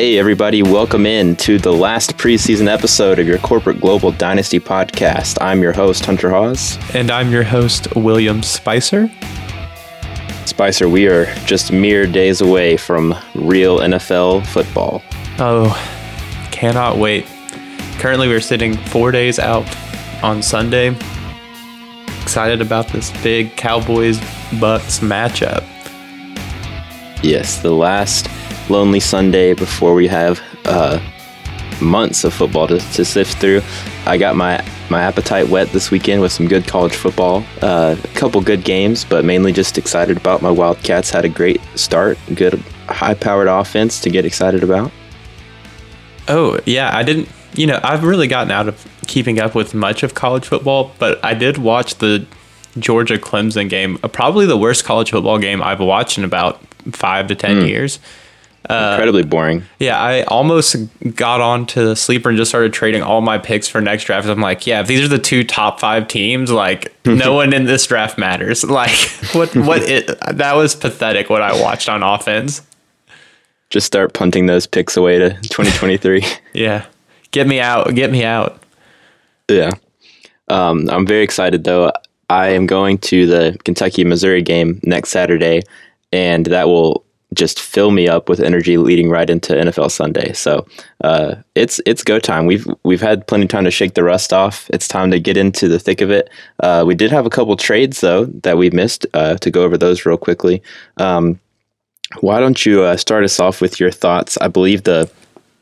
Hey, everybody, welcome in to the last preseason episode of your Corporate Global Dynasty podcast. I'm your host, Hunter Hawes. And I'm your host, William Spicer. Spicer, we are just mere days away from real NFL football. Oh, cannot wait. Currently, we're sitting four days out on Sunday. Excited about this big Cowboys Bucks matchup. Yes, the last lonely Sunday before we have uh, months of football to, to, sift through. I got my my appetite whet this weekend with some good college football, uh, a couple good games, but mainly just excited about my Wildcats. Had a great start, good high-powered offense to get excited about. Oh yeah, I didn't. You know, I've really gotten out of keeping up with much of college football, but I did watch the Georgia Clemson game, probably the worst college football game I've watched in about five to ten mm. years. Uh, Incredibly boring. Yeah, I almost got onto the sleeper and just started trading all my picks for next draft. I'm like, yeah, if these are the two top five teams, like no one in this draft matters. Like, what? What? It, that was pathetic. What I watched on offense. Just start punting those picks away to 2023. yeah, get me out. Get me out. Yeah, um, I'm very excited though. I am going to the Kentucky Missouri game next Saturday, and that will just fill me up with energy leading right into NFL Sunday. So uh, it's it's go time. We've we've had plenty of time to shake the rust off. It's time to get into the thick of it. Uh, we did have a couple trades though that we missed. Uh, to go over those real quickly. Um, why don't you uh, start us off with your thoughts? I believe the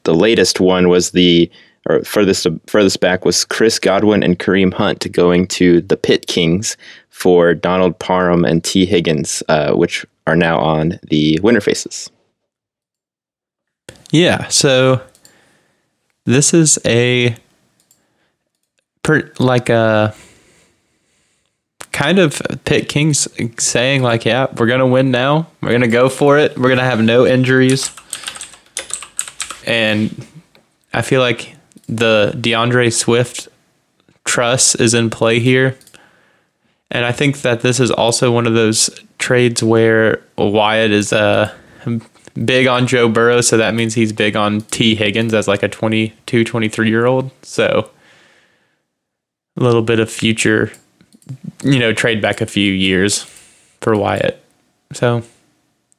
the latest one was the or furthest furthest back was Chris Godwin and Kareem Hunt going to the Pitt Kings for Donald Parham and Tee Higgins, uh, which are now on the winner faces. Yeah, so this is a per, like a kind of Pitt Kings saying like, yeah, we're gonna win now. We're gonna go for it. We're gonna have no injuries, and I feel like the D'Andre Swift trust is in play here. And I think that this is also one of those trades where Wyatt is uh, big on Joe Burrow, so that means he's big on Tee Higgins as like a 22, 23 year old. So a little bit of future, you know, trade back a few years for Wyatt. So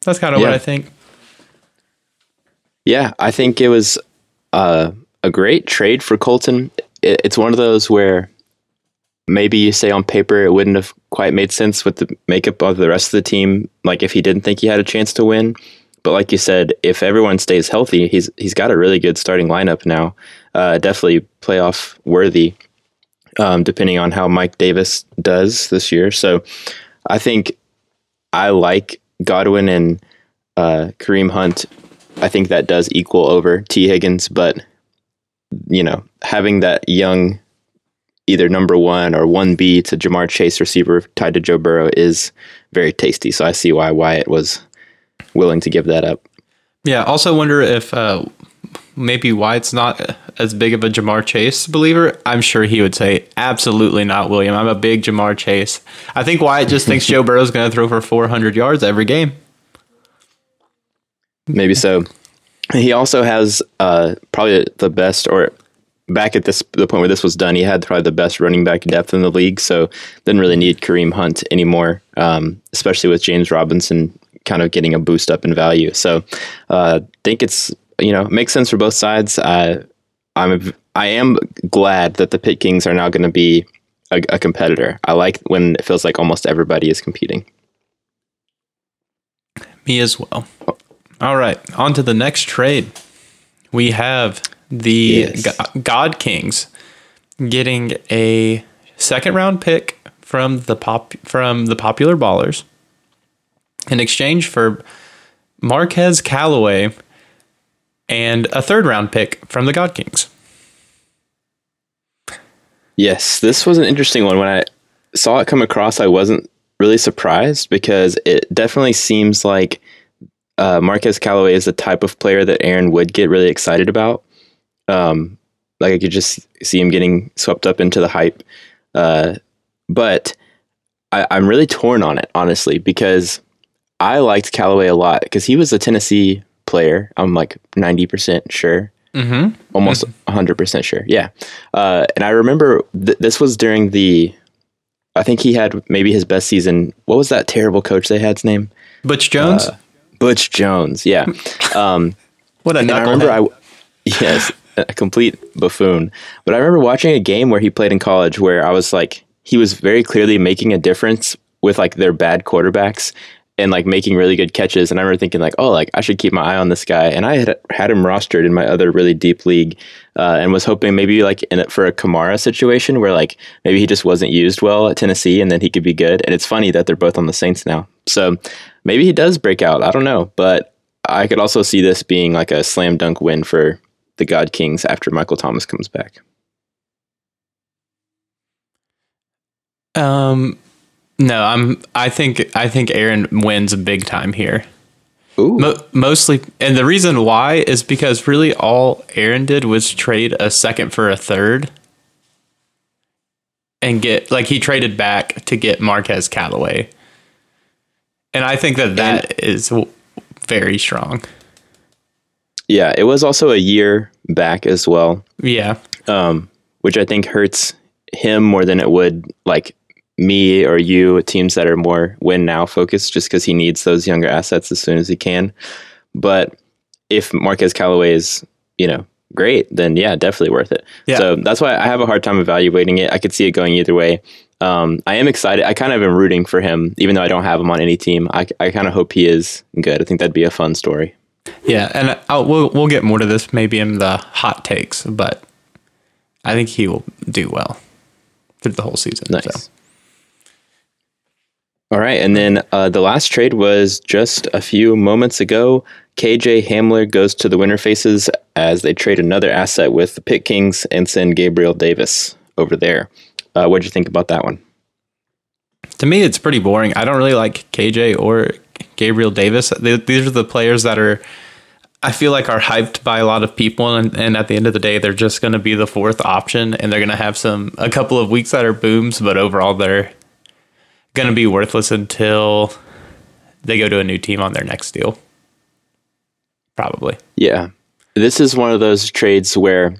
that's kind of yeah. what I think. Yeah, I think it was uh, a great trade for Colton. It's one of those where maybe you say on paper it wouldn't have quite made sense with the makeup of the rest of the team. Like if he didn't think he had a chance to win, but like you said, if everyone stays healthy, he's he's got a really good starting lineup now. Uh, definitely playoff worthy, um, depending on how Mike Davis does this year. So I think I like Godwin and uh, Kareem Hunt. I think that does equal over Tee Higgins, but you know, having that young either number one or one B to Ja'Marr Chase receiver tied to Joe Burrow is very tasty. So I see why Wyatt was willing to give that up. Yeah. Also wonder if uh, maybe Wyatt's not as big of a Ja'Marr Chase believer. I'm sure he would say absolutely not, William. I'm a big Ja'Marr Chase. I think Wyatt just thinks Joe Burrow's going to throw for 400 yards every game. Maybe so. He also has uh, probably the best, or back at this the point where this was done, he had probably the best running back depth in the league, so didn't really need Kareem Hunt anymore, um, especially with James Robinson kind of getting a boost up in value. So I uh, think it's you know makes sense for both sides. Uh, I'm I am glad that the Pit Kings are now going to be a, a competitor. I like when it feels like almost everybody is competing. Me as well. All right, on to the next trade. We have the yes. God Kings getting a second round pick from the pop from the popular ballers in exchange for Marquez Callaway and a third round pick from the God Kings. Yes, this was an interesting one. When I saw it come across, I wasn't really surprised because it definitely seems like uh, Marquez Callaway is the type of player that Aaron would get really excited about. Um, like I could just see him getting swept up into the hype. Uh, but I, I'm really torn on it, honestly, because I liked Callaway a lot because he was a Tennessee player. I'm like 90% sure. Mm-hmm. Almost 100% sure. Yeah. Uh, and I remember th- this was during the, I think he had maybe his best season. What was that terrible coach they had's name? Butch Jones. Uh, Butch Jones. Yeah. Um, what a and I remember knucklehead. I, yes, a complete buffoon. But I remember watching a game where he played in college where I was like, he was very clearly making a difference with like their bad quarterbacks and like making really good catches. And I remember thinking like, oh, like I should keep my eye on this guy. And I had had him rostered in my other really deep league, uh, and was hoping maybe like in it for a Kamara situation where like maybe he just wasn't used well at Tennessee, and then he could be good. And it's funny that they're both on the Saints now, so maybe he does break out. I don't know, but I could also see this being like a slam dunk win for the God Kings after Michael Thomas comes back. Um, no, I'm. I think I think Aaron wins big time here. Ooh, Mo- mostly, and the reason why is because really all Aaron did was trade a second for a third, and get like he traded back to get Marquez Callaway, and I think that that is w- very strong. yeah, it was also a year back as well. Yeah, um, which I think hurts him more than it would like me or you, teams that are more win now focused, just because he needs those younger assets as soon as he can. But if Marquez Callaway is, you know, great, then yeah, definitely worth it. Yeah. So that's why I have a hard time evaluating it. I could see it going either way. Um, I am excited. I kind of am rooting for him, even though I don't have him on any team. I, I kind of hope he is good. I think that'd be a fun story. yeah, and I'll, we'll we'll get more to this maybe in the hot takes, but I think he will do well through the whole season. Nice. so. All right, and then uh, the last trade was just a few moments ago. KJ Hamler goes to the Winter Faces as they trade another asset with the Pit Kings and send Gabriel Davis over there. Uh, what'd you think about that one? To me, it's pretty boring. I don't really like KJ or Gabriel Davis. They, these are the players that are, I feel like, are hyped by a lot of people, and, and at the end of the day, they're just going to be the fourth option, and they're going to have some a couple of weeks that are booms, but overall, they're going to be worthless until they go to a new team on their next deal. Probably. Yeah, this is one of those trades where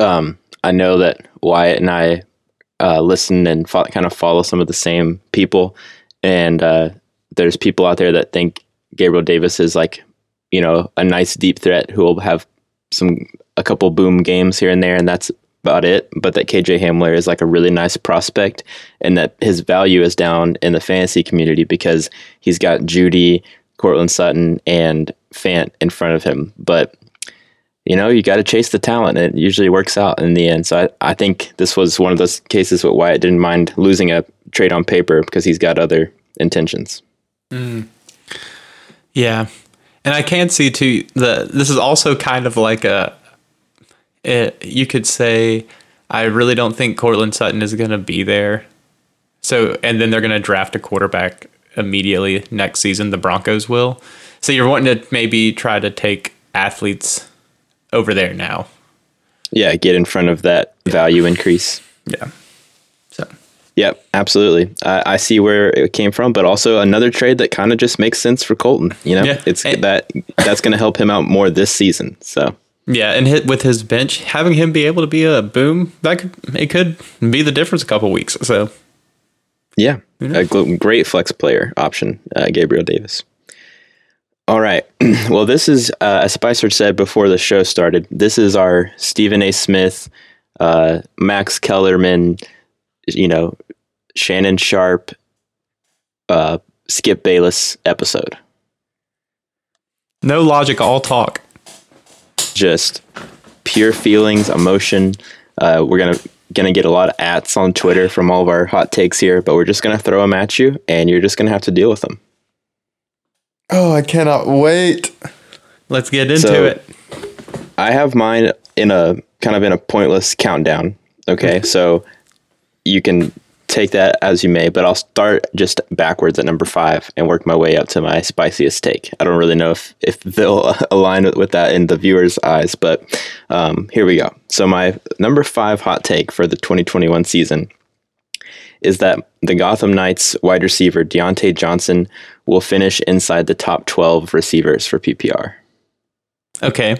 um, I know that Wyatt and I uh, listen and fo- kind of follow some of the same people, and uh, there's people out there that think Gabriel Davis is like, you know, a nice deep threat who will have some a couple boom games here and there, and that's about it. But that KJ Hamler is like a really nice prospect, and that his value is down in the fantasy community because he's got Jeudy, Courtland Sutton, and Fant in front of him. But you know, you got to chase the talent, and it usually works out in the end. So I, I think this was one of those cases where Wyatt didn't mind losing a trade on paper because he's got other intentions. Mm. Yeah, and I can see too that this is also kind of like a, it, you could say I really don't think Courtland Sutton is going to be there. So and then they're going to draft a quarterback immediately next season. The Broncos will. So you're wanting to maybe try to take athletes over there now. Yeah, get in front of that value increase. Yeah. So Yep, absolutely. I, I see where it came from, but also another trade that kind of just makes sense for Colton. You know, Yeah. it's And- that that's going to help him out more this season. So yeah, and hit with his bench, having him be able to be a boom that could it could be the difference a couple weeks. So yeah, a gl- great flex player option, uh, Gabriel Davis. All right. well, this is, uh, as Spicer said before the show started, this is our Stephen A. Smith, uh, Max Kellerman, you know, Shannon Sharpe, uh, Skip Bayless episode. no logic, all talk. Just pure feelings, emotion. Uh, we're gonna gonna get a lot of ats on Twitter from all of our hot takes here, but we're just gonna throw them at you, and you're just gonna have to deal with them. Oh, I cannot wait. Let's get into So- it. I have mine in a kind of in a pointless countdown. Okay, so you can take that as you may, but I'll start just backwards at number five and work my way up to my spiciest take. I don't really know if, if they'll align with, with that in the viewer's eyes, but um, here we go. So my number five hot take for the 2021 season is that the Gotham Knights wide receiver Diontae Johnson will finish inside the top 12 receivers for PPR. Okay.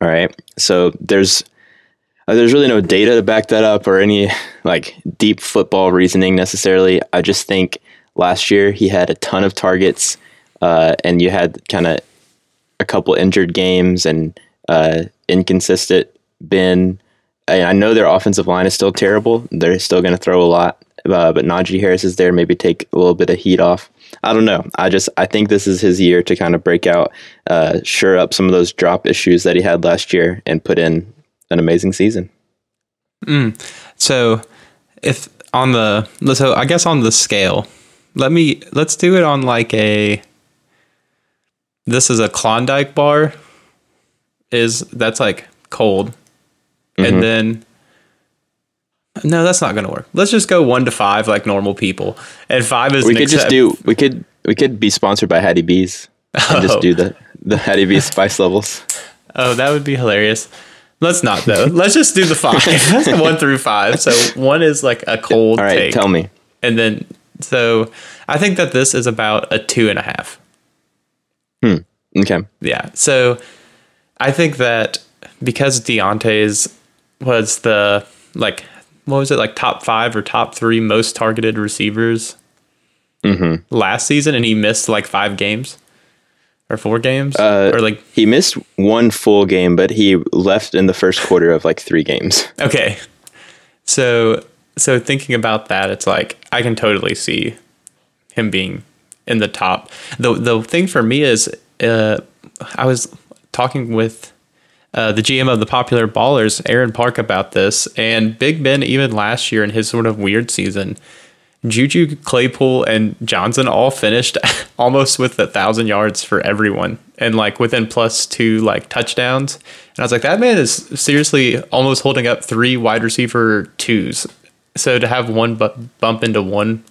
All right. So there's uh, there's really no data to back that up or any like deep football reasoning necessarily. I just think last year he had a ton of targets, uh, and you had kind of a couple injured games and uh, inconsistent. Ben. and I know their offensive line is still terrible. They're still going to throw a lot, uh, but Najee Harris is there. Maybe take a little bit of heat off. I don't know. I just I think this is his year to kind of break out, uh, shore up some of those drop issues that he had last year, and put in an amazing season. Hmm. So if on the so I guess on the scale, let me let's do it on like a this is a Klondike bar is that's like cold. And mm-hmm. then no, that's not gonna work. Let's just go one to five like normal people. And five is We could just do we could we could be sponsored by Hattie B's and Oh. just do the the Hattie B's spice levels. Oh, that would be hilarious. Let's not though. Let's just do the five. one through five. So one is like a cold All right, take. tell me. And then so I think that this is about a two and a half. Hmm. Okay. Yeah. So I think that because Diontae's was the like what was it like top five or top three most targeted receivers last season, and he missed like five games or four games Uh, or like He missed one full game, but he left in the first quarter of like three games. okay. So so thinking about that, it's like I can totally see him being in the top. The the thing for me is uh, I was talking with uh, the GM of the Popular Ballers, Aaron Park, about this, and Big Ben even last year in his sort of weird season, Juju Claypool and Johnson all finished almost with a thousand yards for everyone, and like within plus two like touchdowns. And I was like, that man is seriously almost holding up three wide receiver twos. So to have one bu- bump into one,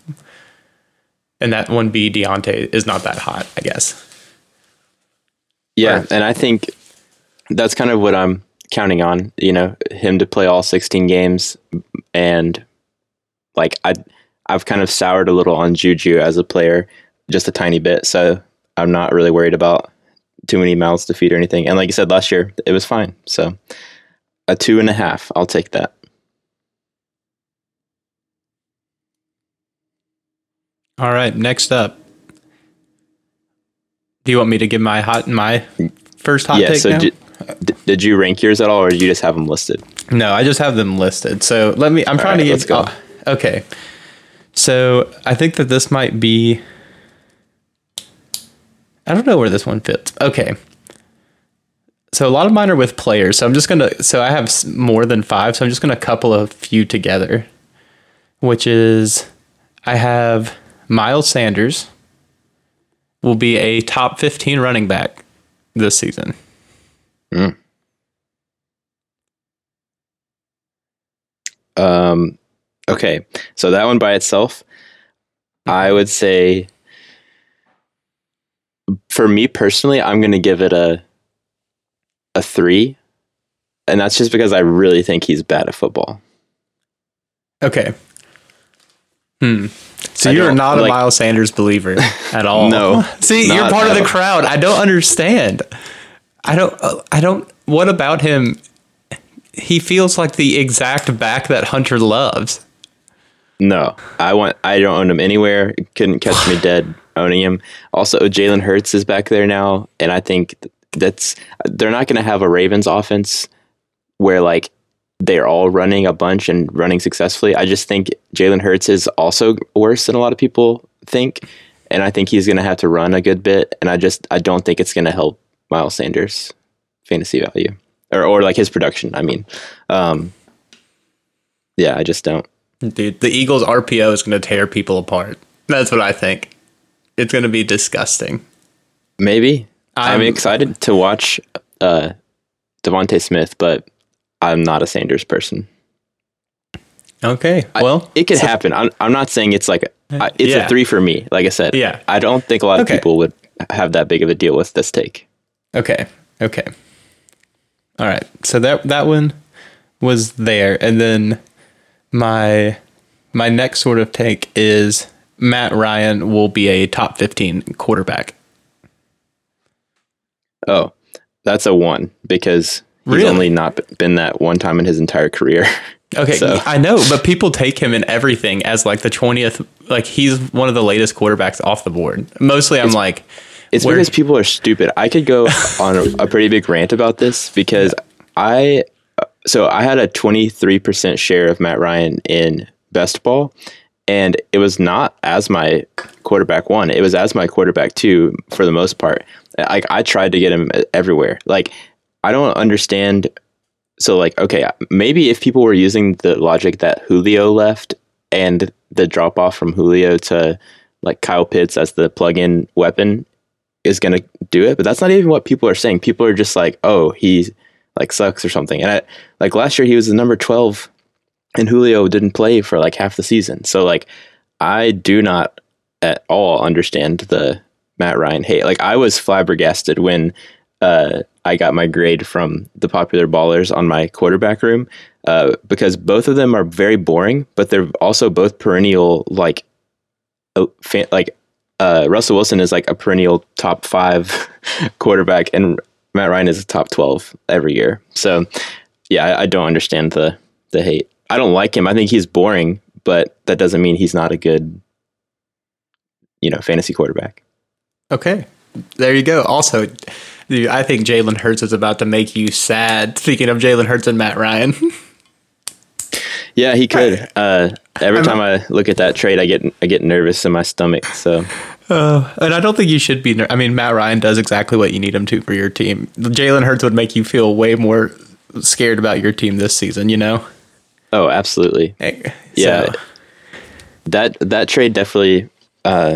and that one be Diontae is not that hot, I guess. Yeah, Right. and I think that's kind of what I'm counting on. You know, him to play all 16 games, and like I, I've kind of soured a little on Juju as a player, just a tiny bit. So I'm not really worried about too many mouths to feed or anything. And like you said last year, it was fine. So a two and a half, I'll take that. All right, next up. Do you want me to give my hot my first hot yeah. take So now? d- did you rank yours at all, or did you just have them listed? No, I just have them listed. So let me. I'm trying right, to let's get. go. oh, okay. So I think that this might be. I don't know where this one fits. Okay. So a lot of mine are with players. So I'm just gonna. So I have more than five. So I'm just gonna couple a few together. Which is, I have Miles Sanders. Will be a top 15 running back this season. Um, okay, so that one by itself, I would say, for me personally, I'm going to give it a a three, and that's just because I really think he's bad at football. Okay. Hmm. So I you're not a like- Miles Sanders believer at all. No, See, you're part of the all. crowd. I don't understand. I don't. uh, I don't. What about him? He feels like the exact back that Hunter loves. No, I want. I don't own him anywhere. It Couldn't catch me dead owning him. Also, Jalen Hurts is back there now, and I think that's they're not going to have a Ravens offense where like they're all running a bunch and running successfully. I just think Jalen Hurts is also worse than a lot of people think, and I think he's going to have to run a good bit. And I just I don't think it's going to help Miles Sanders fantasy value or or like his production. I mean, um, yeah, I just don't. Dude, the Eagles RPO is going to tear people apart. That's what I think. It's going to be disgusting. Maybe. I'm, I'm- excited to watch uh, DeVonta Smith, but I'm not a Sanders person. Okay. I- Well, It could so- happen. I'm, I'm not saying it's like I- it's Yeah. a three for me. Like I said, Yeah. I don't think a lot of Okay. people would have that big of a deal with this take. Okay. Okay. All right. So that that one was there, and then my My next sort of take is Matt Ryan will be a top 15 quarterback. Oh, that's a one because he's Really? only not been that one time in his entire career. Okay, So- I know, but people take him in everything as like the 20th. Like he's one of the latest quarterbacks off the board. Mostly, I'm like, It's where- because people are stupid. I could go on a, a pretty big rant about this because I, so I had a 23% share of Matt Ryan in best ball, and it was not as my quarterback one. It was as my quarterback two for the most part. Like I tried to get him everywhere. Like I don't understand. So like, okay, maybe if people were using the logic that Julio left and the drop off from Julio to like Kyle Pitts as the plug-in weapon is going to do it, but that's not even what people are saying. People are just like, "Oh, he like sucks or something." And I, like last year he was the number 12 and Julio didn't play for like half the season. So like I do not at all understand the Matt Ryan hate. Like I was flabbergasted when uh, I got my grade from the popular ballers on my quarterback room uh, because both of them are very boring, but they're also both perennial like uh, fan, like uh, Russell Wilson is like a perennial top five quarterback, and Matt Ryan is a top twelve every year. So yeah, I, I don't understand the the hate. I don't like him. I think he's boring, but that doesn't mean he's not a good you know fantasy quarterback. okay, there you go. Also, I think Jalen Hurts is about to make you sad. Speaking of Jalen Hurts and Matt Ryan, Yeah, he could. Uh, every time I look at that trade, I get I get nervous in my stomach. So uh, and I don't think you should be. ner- I mean, Matt Ryan does exactly what you need him to for your team. Jalen Hurts would make you feel way more scared about your team this season. You know? oh, absolutely. Hey, Yeah. so- that that trade definitely uh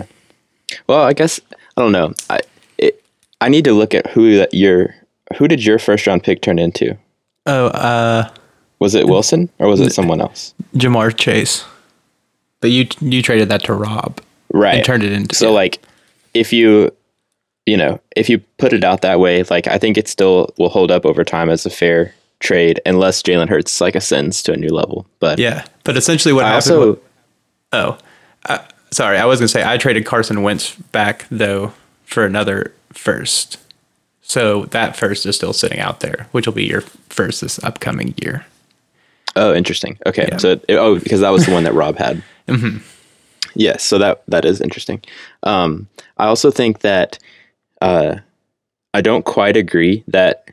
well i guess i don't know i it, i need to look at who that your who did your first round pick turn into Oh, uh, was it wilson or was it someone else Ja'Marr Chase. But you you traded that to Rob right and turned it into so like if you you know if you put it out that way like i think it still will hold up over time as a fair trade unless jalen hurts like ascends to a new level but yeah. But essentially, what i happened? also wa- oh, sorry, I was gonna say I traded Carson Wentz back though for another first. So that first is still sitting out there, which will be your first this upcoming year. Oh, interesting. Okay, Yeah. so oh, because that was the one that Rob had. Mm-hmm. Yes, so that that is interesting. Um, I also think that uh, I don't quite agree that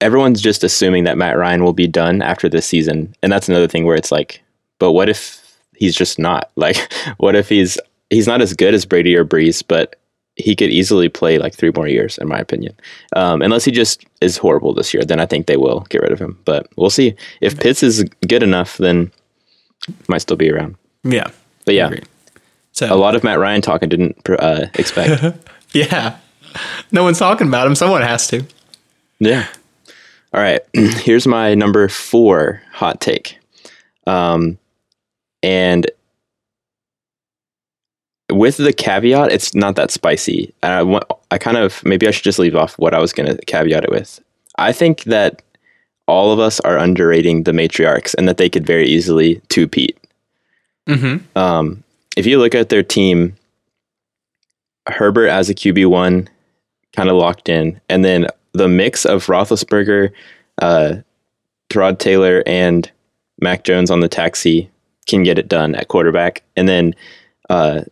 everyone's just assuming that Matt Ryan will be done after this season, and that's another thing where it's like, but what if he's just not? Like, what if he's he's not as good as Brady or Brees, but he could easily play like three more years, in my opinion. Um, unless he just is horrible this year, then I think they will get rid of him. But we'll see. If Pitts is good enough, then might still be around. Yeah, But yeah, Agreed. A lot of Matt Ryan talk I didn't uh, expect. yeah, no one's talking about him. Someone has to. yeah. All right. Here's my number four hot take. Um, and with the caveat, it's not that spicy. And I want, I kind of maybe I should just leave off what I was going to caveat it with. I think that all of us are underrating the matriarchs and that they could very easily two-peat. Mm-hmm. Um, if you look at their team, Herbert as a QB one, kind of locked in, and then the mix of Roethlisberger, uh, Tyrod Taylor, and Mac Jones on the taxi can get it done at quarterback, and then uh,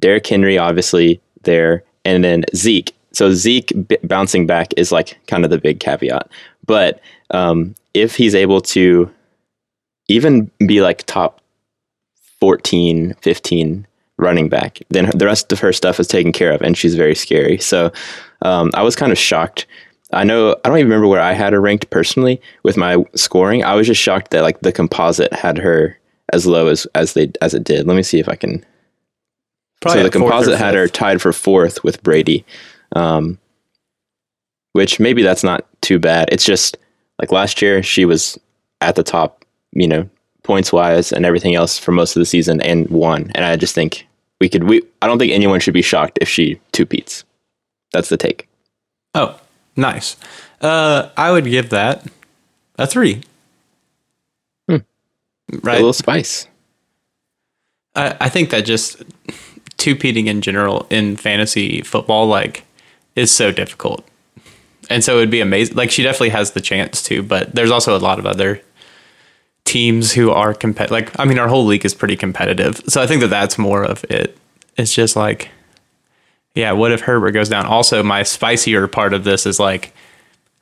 Derrick Henry obviously there, and then Zeke. So Zeke b- bouncing back is like kind of the big caveat, but um, if he's able to even be like top 14, 15 running back. Then the rest of her stuff is taken care of, and she's very scary. So um, I was kind of shocked. I know I don't even remember where I had her ranked personally with my scoring. I was just shocked that like the composite had her as low as as they as it did. Let me see if I can. so the composite had her tied for fourth with Brady, um, which maybe that's not too bad. It's just like last year she was at the top, you know, points wise and everything else for most of the season and won. And I just think we could. We I don't think anyone should be shocked if she two peats. That's the take. Oh, nice. Uh, I would give that a three. Hmm. Right. A little spice. I, I think that just two peating in general in fantasy football like is so difficult. And so it'd be amazing. Like she definitely has the chance to, but there's also a lot of other teams who are competitive. Like I mean, our whole league is pretty competitive, so I think that that's more of it. It's just like, yeah, what if Herbert goes down? Also, my spicier part of this is like,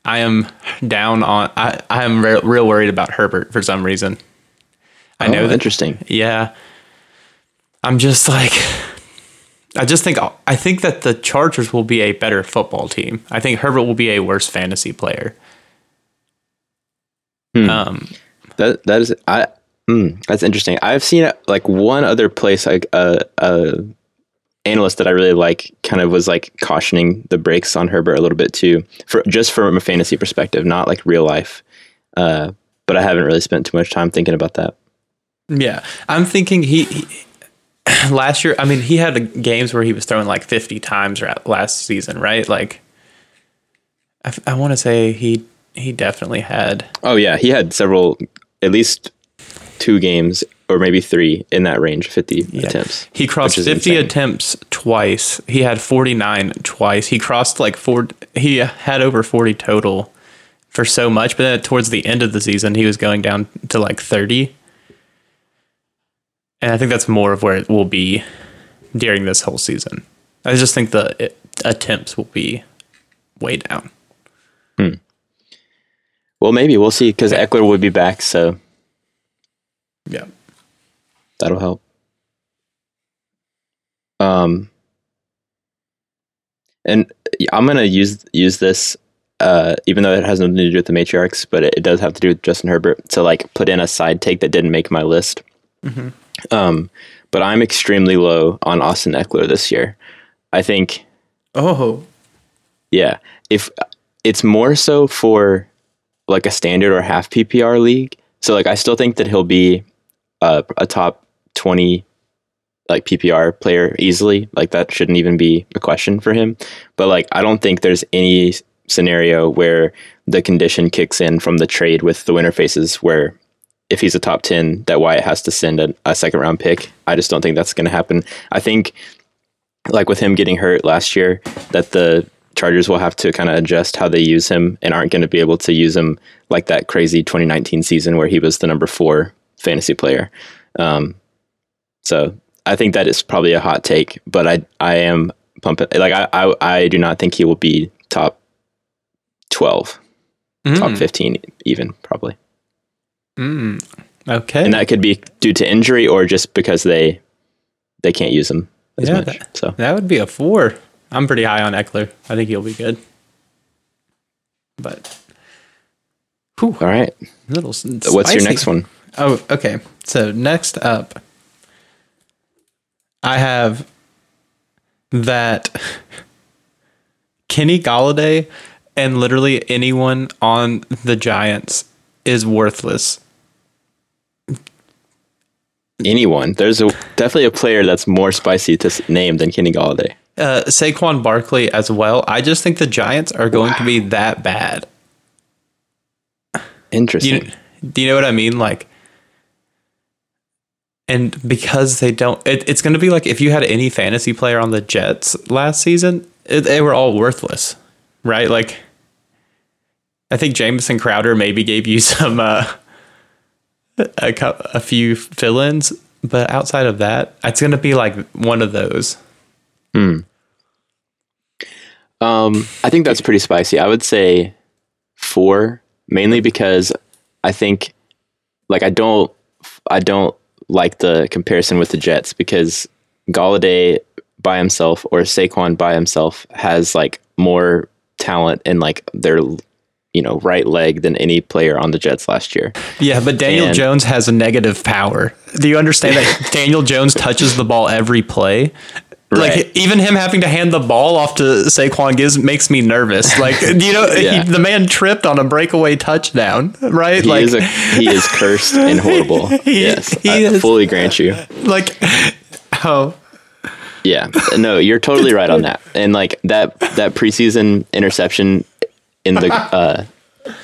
I am down on. I I am re- real worried about Herbert for some reason. I know Oh, that interesting. yeah. I'm just like I just think I think that the Chargers will be a better football team. I think Herbert will be a worse fantasy player. Um That that is I. Mm, that's interesting. I've seen like one other place like a uh, uh, analyst that I really like kind of was like cautioning the brakes on Herbert a little bit too, for just from a fantasy perspective, not like real life. Uh, but I haven't really spent too much time thinking about that. yeah, I'm thinking he, he last year, I mean, he had games where he was throwing like 50 times last season, right? Like I, I want to say he he definitely had Oh yeah, he had several, at least two games or maybe three in that range, fifty attempts. He crossed 50 insane. attempts twice. He had 49 twice. He crossed like four. He had over 40 total for so much, but then towards the end of the season, he was going down to like 30. And I think that's more of where it will be during this whole season. I just think the attempts will be way down. Hmm. Well, maybe we'll see because Ekeler would be back, so Yeah. that'll help. Um, and I'm gonna use use this, uh, even though it has nothing to do with the matriarchs, but it, it does have to do with Justin Herbert. To like put in a side take that didn't make my list. Um, but I'm extremely low on Austin Ekeler this year. I think Oh. Yeah. If it's more so for like a standard or half PPR league. So like I still think that he'll be a, a top 20 like PPR player easily. Like that shouldn't even be a question for him. But like I don't think there's any scenario where the condition kicks in from the trade with the winter faces where if he's a top 10 that Wyatt has to send a, a second round pick. I just don't think that's going to happen. I think like with him getting hurt last year, that the Chargers will have to kind of adjust how they use him and aren't going to be able to use him like that crazy 2019 season where he was the number four fantasy player. Um, so I think that is probably a hot take, but I I am pumping like I I, I do not think he will be top 12, top Mm, 15 even probably, mm. Okay. and that could be due to injury or just because they they can't use him as Yeah, much. that- so That would be a four. I'm pretty high on Ekeler. I think he'll be good. But all right, little. s- what's your next one? Oh, okay. So next up, I have that Kenny Golladay and literally anyone on the Giants is worthless. anyone. There's a definitely a player that's more spicy to name than Kenny Golladay. Uh, Saquon Barkley as well. I just think the Giants are going to be that bad. Interesting. You, do you know what I mean? Like, and because they don't, it, it's going to be like if you had any fantasy player on the Jets last season, it, they were all worthless, right? Like, I think Jamison Crowder maybe gave you some, uh, a, a few fill ins, but outside of that, it's going to be like one of those. Um, I think that's pretty spicy. I would say four, mainly because I think, like, I don't, I don't like the comparison with the Jets because Golladay by himself or Saquon by himself has like more talent in like their, you know, right leg than any player on the Jets last year. Yeah, but Daniel And- Jones has a negative power. Do you understand that Daniel Jones touches the ball every play? Right. Like even him having to hand the ball off to Saquon gives makes me nervous. Like you know, Yeah. he, the man tripped on a breakaway touchdown, right? He like is a, he is cursed and horrible. He- yes, he I is- fully grant you. like oh Yeah, no, you're totally right on that. And like that that preseason interception in the uh,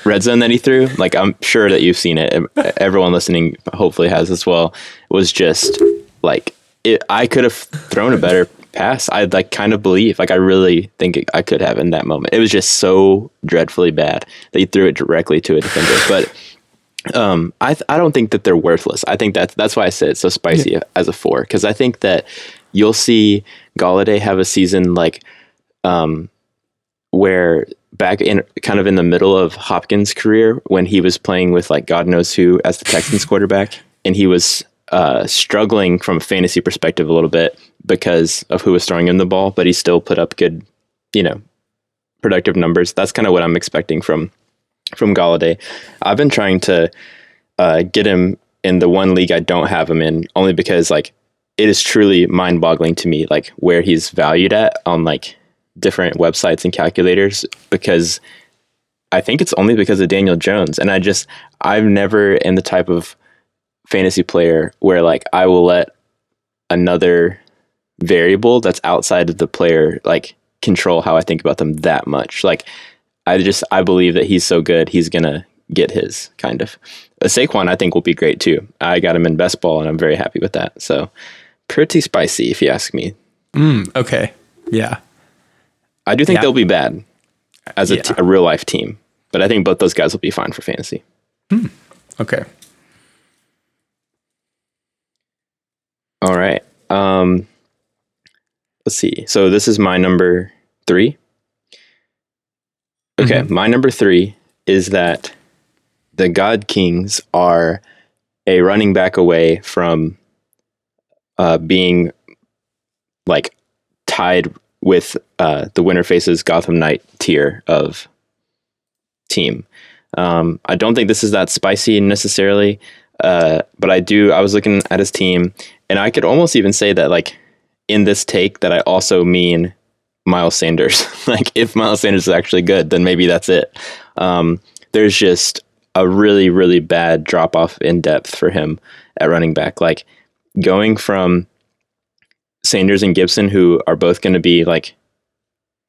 red zone that he threw, like I'm sure that you've seen it. Everyone listening hopefully has as well. Was just like it, I could have thrown a better pass. I like kind of believe, like I really think it, I could have in that moment. It was just so dreadfully bad that you threw it directly to a defender. But um, I th- I don't think that they're worthless. I think that's that's why I said it's so spicy yeah. as a four because I think that you'll see Golladay have a season like um, where back in kind of in the middle of Hopkins' career when he was playing with like God knows who as the Texans quarterback, and he was uh, struggling from a fantasy perspective a little bit because of who was throwing him the ball, but he still put up good, you know, productive numbers. That's kind of what I'm expecting from from Golladay. I've been trying to uh, get him in the one league I don't have him in, only because like it is truly mind boggling to me, like where he's valued at on like different websites and calculators because I think it's only because of Daniel Jones. And I just, I've never in the type of fantasy player where like I will let another variable that's outside of the player like control how I think about them that much. Like I just, I believe that he's so good, he's to get his kind of. A Saquon, I think, will be great too. I got him in best ball and I'm very happy with that. So pretty spicy if you ask me. Mm, okay. Yeah. I do think yeah. they'll be bad as a, yeah. t- a real life team, but I think both those guys will be fine for fantasy. Hmm. Okay. All right. Um, let's see. So this is my number three. Okay, mm-hmm. my number three is that the God Kings are a running back away from uh, being like tied with uh, the winner faces Gotham Knight tier of team. Um, I don't think this is that spicy necessarily, uh, but I do. I was looking at his team, and I could almost even say that, like, in this take, that I also mean Miles Sanders. like, if Miles Sanders is actually good, then maybe that's it. Um, there's just a really, really bad drop off in depth for him at running back. Like, going from Sanders and Gibson, who are both going to be like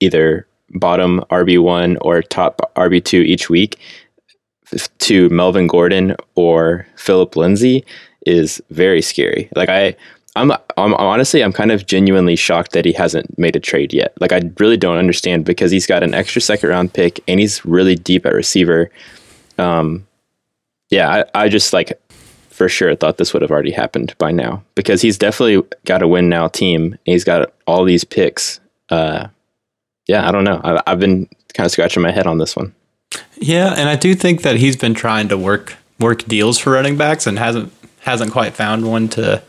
either bottom RB1 or top RB2 each week, to Melvin Gordon or Phillip Lindsay is very scary. Like I, I'm, I'm honestly, I'm kind of genuinely shocked that he hasn't made a trade yet. Like I really don't understand because he's got an extra second round pick and he's really deep at receiver. Um, yeah, I, I just like for sure thought this would have already happened by now because he's definitely got a win now team. he's got all these picks. Uh, yeah, I don't know. I, I've been kind of scratching my head on this one. Yeah, and I do think that he's been trying to work work deals for running backs and hasn't hasn't quite found one to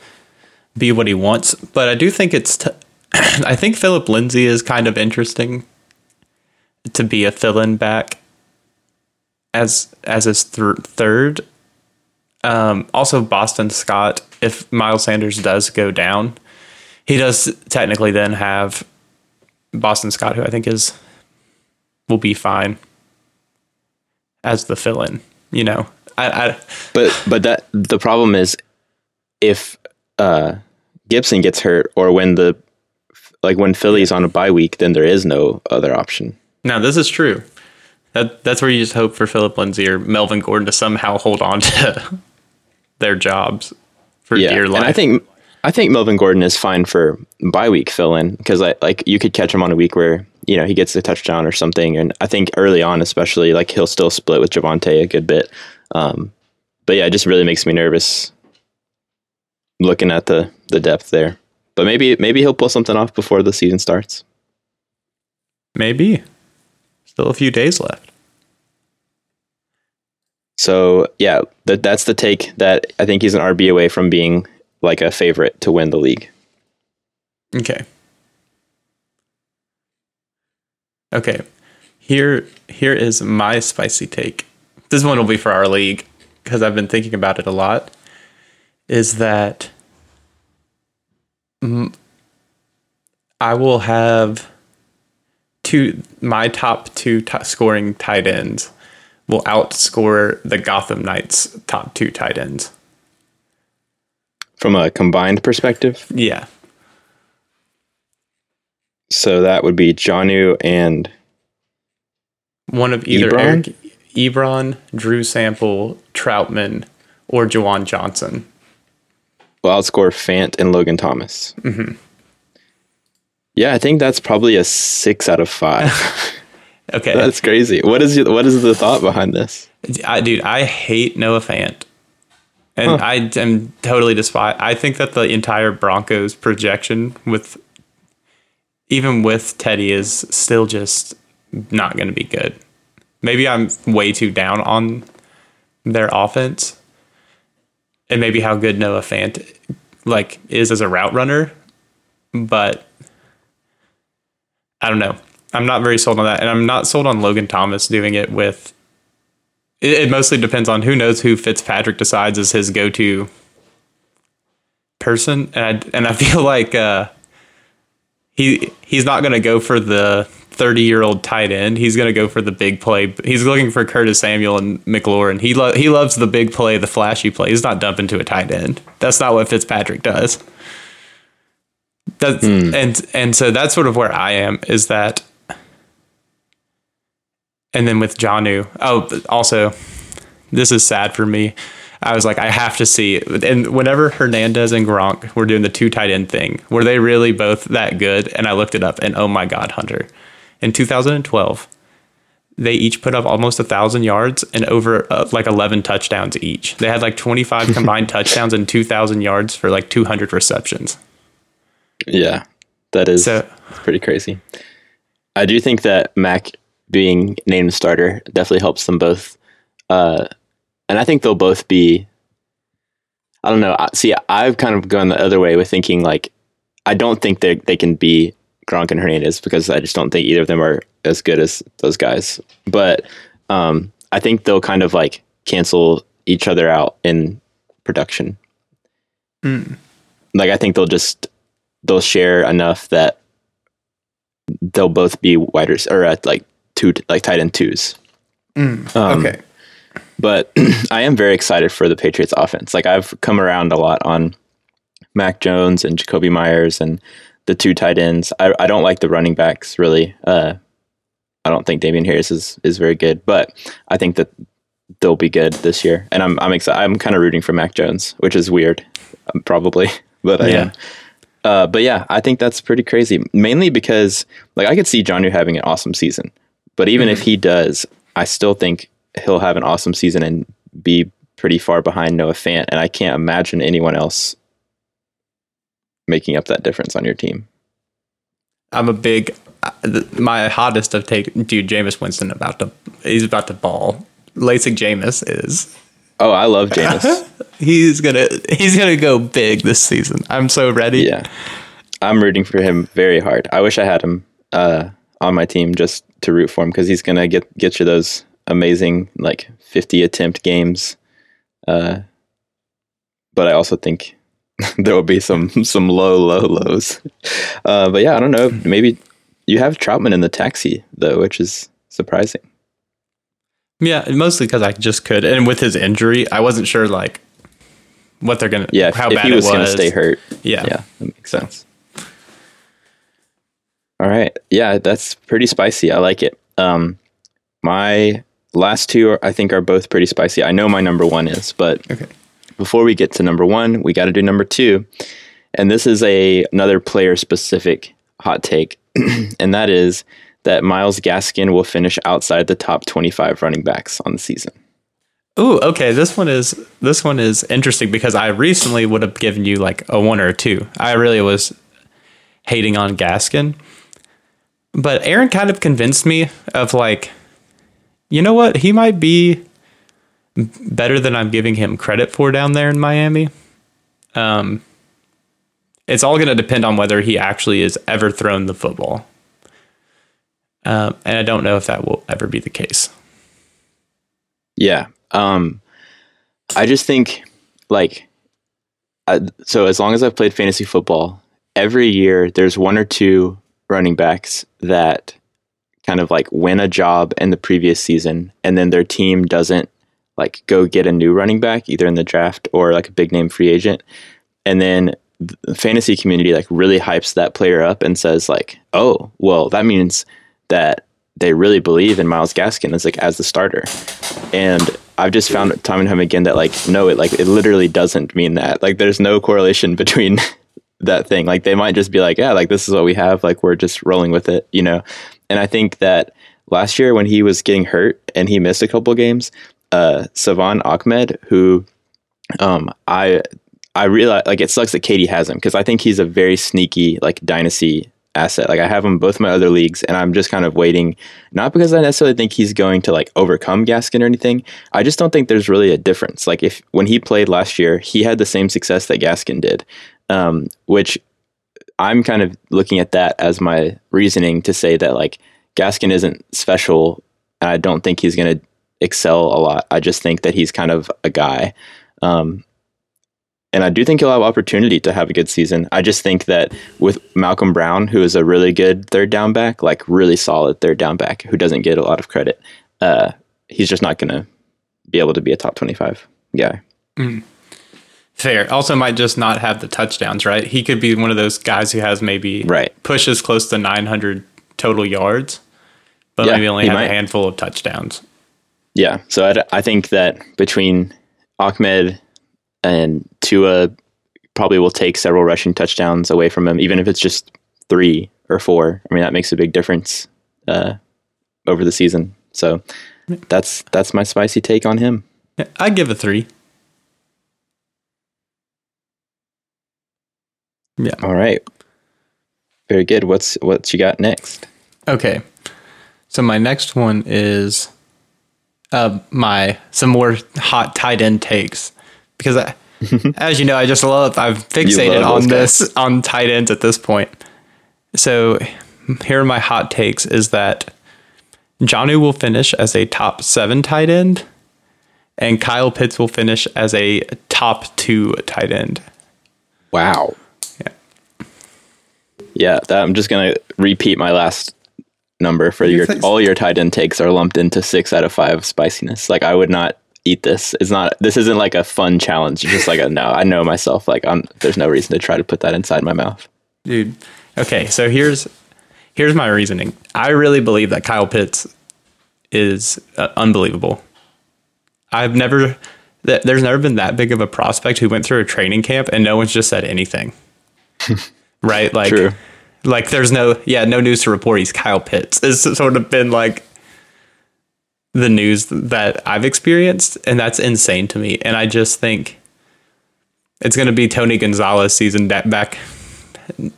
be what he wants. But I do think it's. T- I think Phillip Lindsay is kind of interesting to be a fill-in back as as his th- third um, also, Boston Scott, if Miles Sanders does go down, he does technically then have Boston Scott, who I think is will be fine as the fill-in. You know, I, I but but that the problem is if uh, Gibson gets hurt or when the like when Philly's on a bye week, then there is no other option. Now this is true. That that's where you just hope for Phillip Lindsay or Melvin Gordon to somehow hold on to their jobs for yeah. dear life. And I think I think Melvin Gordon is fine for bye week fill in because I like you could catch him on a week where you know he gets a touchdown or something, and I think early on, especially like he'll still split with Javonte a good bit. Um, but yeah, it just really makes me nervous looking at the the depth there. But maybe maybe he'll pull something off before the season starts. Maybe. Still a few days left. So yeah, that that's the take that I think he's an RB away from being like a favorite to win the league. Okay. Okay. Here here is my spicy take. This one will be for our league because I've been thinking about it a lot. Is that I will have two my top two t- scoring tight ends will outscore the Gotham Knights' top two tight ends. From a combined perspective? Yeah. So that would be Jonnu and one of either Ebron? Eric Ebron, Drew Sample, Trautman, or Juwan Johnson. Will outscore Fant and Logan Thomas. Mm-hmm. Yeah, I think that's probably a six out of five. Okay, that's crazy. What is your, what is the thought behind this? I, dude, I hate Noah Fant, and Huh. I am totally despise. I think that the entire Broncos projection with even with Teddy is still just not going to be good. Maybe I'm way too down on their offense, and maybe how good Noah Fant like is as a route runner, but I don't know. I'm not very sold on that, and I'm not sold on Logan Thomas doing it with. It, it mostly depends on who knows who Fitzpatrick decides is his go-to person, and I and I feel like uh, he he's not going to go for the 30 year old tight end. He's going to go for the big play. He's looking for Curtis Samuel and McLaurin. He lo- he loves the big play, the flashy play. He's not dumping to a tight end. That's not what Fitzpatrick does. That's hmm. and and so that's sort of where I am. Is that and then with Jonnu. Oh, also, this is sad for me. I was like, I have to see. And whenever Hernandez and Gronk were doing the two tight end thing, were they really both that good? And I looked it up, and oh my God, Hunter. In 2012, they each put up almost a thousand yards and over uh, like 11 touchdowns each. They had like 25 combined touchdowns and 2,000 yards for like 200 receptions. Yeah, that is So pretty crazy. I do think that Mac being named starter definitely helps them both. Uh, and I think they'll both be. I don't know. See, I've kind of gone the other way with thinking like, I don't think they they can be Gronk and Hernandez because I just don't think either of them are as good as those guys. But um, I think they'll kind of like cancel each other out in production. Like I think they'll just they'll share enough that they'll both be wide rec- or at like two like tight end twos. Um, okay. but I am very excited for the Patriots offense. Like I've come around a lot on Mac Jones and Jakobi Meyers and the two tight ends. I, I don't like the running backs really. Uh, I don't think Damien Harris is, is very good, but I think that they'll be good this year. And I'm I'm excited. I'm kind of rooting for Mac Jones, which is weird, um, probably, but I Yeah. am. Uh, but yeah, I think that's pretty crazy. Mainly because like I could see Jonnu having an awesome season, but even if he does, I still think he'll have an awesome season and be pretty far behind Noah Fant. And I can't imagine anyone else making up that difference on your team. I'm a big, uh, my hottest of take, dude, Jameis Winston about to, he's about to ball. LASIK Jameis is. Oh, I love Jameis. He's gonna he's gonna go big this season. I'm so ready. yeah, I'm rooting for him very hard. I wish I had him uh, on my team just to root for him because he's gonna get get you those amazing like 50 attempt games. Uh, but I also think there will be some some low low lows. Uh, but yeah, I don't know. Maybe you have Trautman in the taxi though, which is surprising. Yeah, mostly because I just could, and with his injury, I wasn't sure like what they're gonna. Yeah, how if bad he was, it was going to stay hurt, Yeah, yeah, that makes sense. All right, yeah, that's pretty spicy. I like it. Um, my last two, are, I think, are both pretty spicy. I know my number one is, but Okay. Before we get to number one, we got to do number two, and this is a another player specific hot take, and that is that Myles Gaskin will finish outside the top twenty five running backs on the season. Ooh, okay. This one is this one is interesting because I recently would have given you like a one or a two. I really was hating on Gaskin, but Aaron kind of convinced me of like, you know what? He might be better than I'm giving him credit for down there in Miami. Um, it's all going to depend on whether he actually is ever thrown the football. Um, and I don't know if that will ever be the case. Yeah. Um, I just think like, I, so as long as I've played fantasy football, every year there's one or two running backs that kind of like win a job in the previous season, and then their team doesn't like go get a new running back either in the draft or like a big name free agent, and then the fantasy community like really hypes that player up and says like, oh, well, that means that they really believe in Myles Gaskin as like as the starter. And I've just found time and time again that like no, it like it literally doesn't mean that. Like there's no correlation between that thing. Like they might just be like, yeah, like this is what we have. Like we're just rolling with it, you know. And I think that last year when he was getting hurt and he missed a couple games, uh, Salvon Ahmed, who um, I I realize like it sucks that Katie has him because I think he's a very sneaky like dynasty asset. Like I have him both my other leagues, and I'm just kind of waiting. Not because I necessarily think he's going to like overcome Gaskin or anything. I just don't think there's really a difference. Like if when he played last year, he had the same success that Gaskin did, um, which I'm kind of looking at that as my reasoning to say that like Gaskin isn't special. And I don't think he's going to excel a lot. I just think that he's kind of a guy. Um, and I do think he'll have opportunity to have a good season. I just think that with Malcolm Brown, who is a really good third down back, like really solid third down back, who doesn't get a lot of credit, uh, he's just not going to be able to be a top 25 guy. Mm. Fair. Also, might just not have the touchdowns, right? He could be one of those guys who has maybe right. pushes close to 900 total yards, but yeah, maybe only have might. a handful of touchdowns. Yeah. So I, I think that between Ahmed and Tua probably will take several rushing touchdowns away from him, even if it's just three or four. I mean, that makes a big difference uh, over the season. So that's that's my spicy take on him. I'd give a three. Yeah. All right. Very good. What's what you got next? Okay. So my next one is uh, my some more hot tight end takes because I, as you know, I just love I've fixated love on this guys. on tight ends at this point. So here are my hot takes: is that Jonnu will finish as a top seven tight end, and Kyle Pitts will finish as a top two tight end. Wow. Yeah. Yeah, that, I'm just gonna repeat my last number for your all your tight end takes are lumped into six out of five spiciness. Like I would not eat this. It's not. This isn't like a fun challenge. It's just like a no. I know myself. Like I'm. There's no reason to try to put that inside my mouth, dude. Okay, so here's here's my reasoning. I really believe that Kyle Pitts is uh, unbelievable. I've never. Th- there's never been that big of a prospect who went through a training camp and no one's just said anything. right? Like. True. Like there's no yeah no news to report. He's Kyle Pitts. It's sort of been like the news that I've experienced, and that's insane to me. And I just think it's going to be Tony Gonzalez season back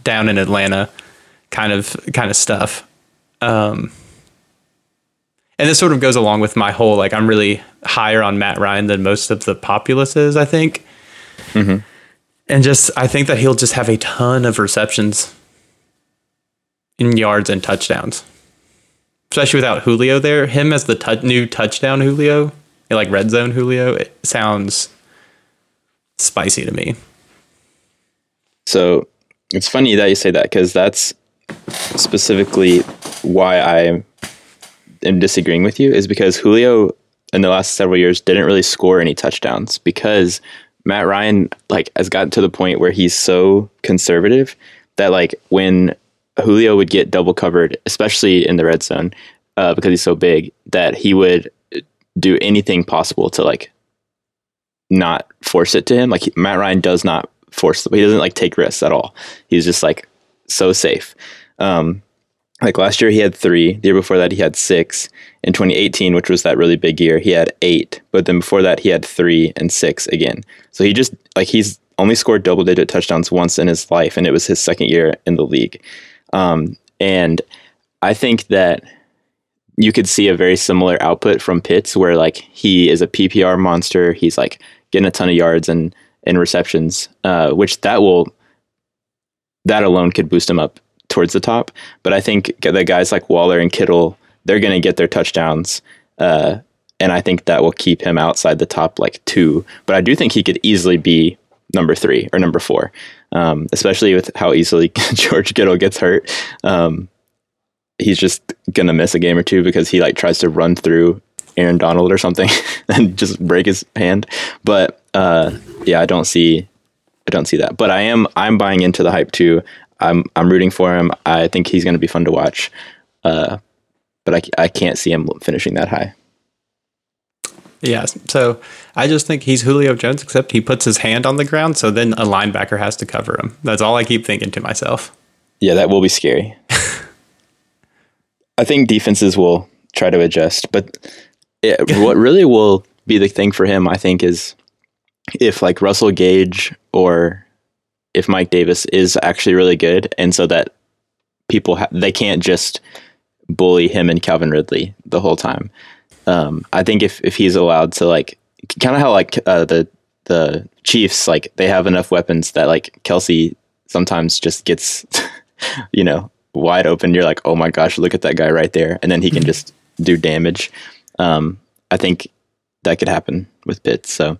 down in Atlanta, kind of kind of stuff. Um, and this sort of goes along with my whole like I'm really higher on Matt Ryan than most of the populace is. I think, mm-hmm. and just I think that he'll just have a ton of receptions in yards and touchdowns especially without Julio there. Him as the t- new touchdown Julio, like red zone Julio, it sounds spicy to me. So it's funny that you say that because that's specifically why I am disagreeing with you is because Julio in the last several years didn't really score any touchdowns because Matt Ryan like has gotten to the point where he's so conservative that like when Julio would get double covered, especially in the red zone, uh, because he's so big, that he would do anything possible to like not force it to him. Like Matt Ryan does not force, he doesn't like take risks at all. He's just like so safe. Um, like last year he had three. The year before that he had six. In 2018, which was that really big year, he had eight. But then before that he had three and six again. So he just like he's only scored double digit touchdowns once in his life, and it was his second year in the league. Um, and I think that you could see a very similar output from Pitts, where like he is a PPR monster. He's like getting a ton of yards and and receptions, uh, which that will that alone could boost him up towards the top. But I think the guys like Waller and Kittle, they're going to get their touchdowns. Uh, and I think that will keep him outside the top like two. But I do think he could easily be number three or number four um, especially with how easily George Kittle gets hurt. Um, he's just gonna miss a game or two because he like tries to run through Aaron Donald or something and just break his hand. But uh, yeah, I don't see, I don't see that. But I am, I'm buying into the hype too. I'm, I'm rooting for him. I think he's to be fun to watch. Uh, but I, I can't see him finishing that high. Yeah. So I just think he's Julio Jones, except he puts his hand on the ground, so then a linebacker has to cover him. That's all I keep thinking to myself. Yeah, that will be scary. I think defenses will try to adjust, but it, what really will be the thing for him, I think, is if like Russell Gage or if Mike Davis is actually really good, and so that people ha- they can't just bully him and Calvin Ridley the whole time. Um, I think if if he's allowed to like kind of how like uh, the the Chiefs like they have enough weapons that like Kelce sometimes just gets you know wide open. You're like, oh my gosh, look at that guy right there, and then he can just do damage. Um, I think that could happen with Pitts. So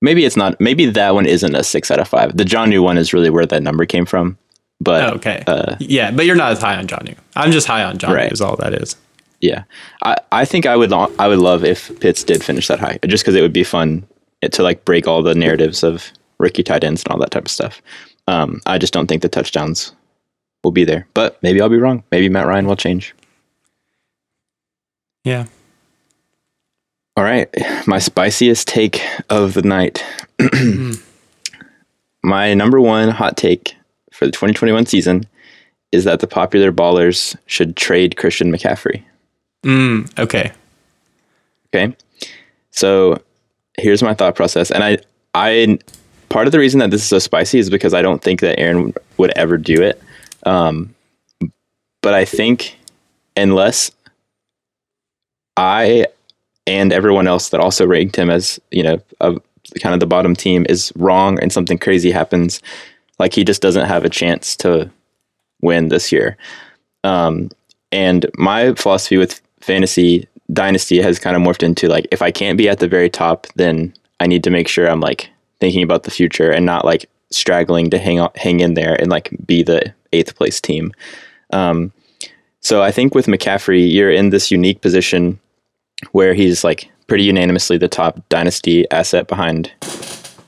maybe it's not. Maybe that one isn't a six out of five. The Jonnu one is really where that number came from. But Okay. uh, yeah, but you're not as high on Jonnu. I'm just high on John Right. Is all that is. Yeah, I, I think I would I would love if Pitts did finish that high, just because it would be fun to like break all the narratives of rookie tight ends and all that type of stuff. Um, I just don't think the touchdowns will be there, but maybe I'll be wrong. Maybe Matt Ryan will change. Yeah. All right, my spiciest take of the night. my number one hot take for the 2021 season is that the popular ballers should trade Christian McCaffrey. Mm, okay. Okay. So here's my thought process. And I, I, part of the reason that this is so spicy is because I don't think that Aaron would ever do it. Um, but I think unless I and everyone else that also ranked him as, you know, a, kind of the bottom team is wrong and something crazy happens, like he just doesn't have a chance to win this year. Um, and my philosophy with fantasy dynasty has kind of morphed into like if I can't be at the very top, then I need to make sure I'm like thinking about the future and not like straggling to hang on, hang in there and like be the eighth place team. Um, so I think with McCaffrey, you're in this unique position where he's like pretty unanimously the top dynasty asset behind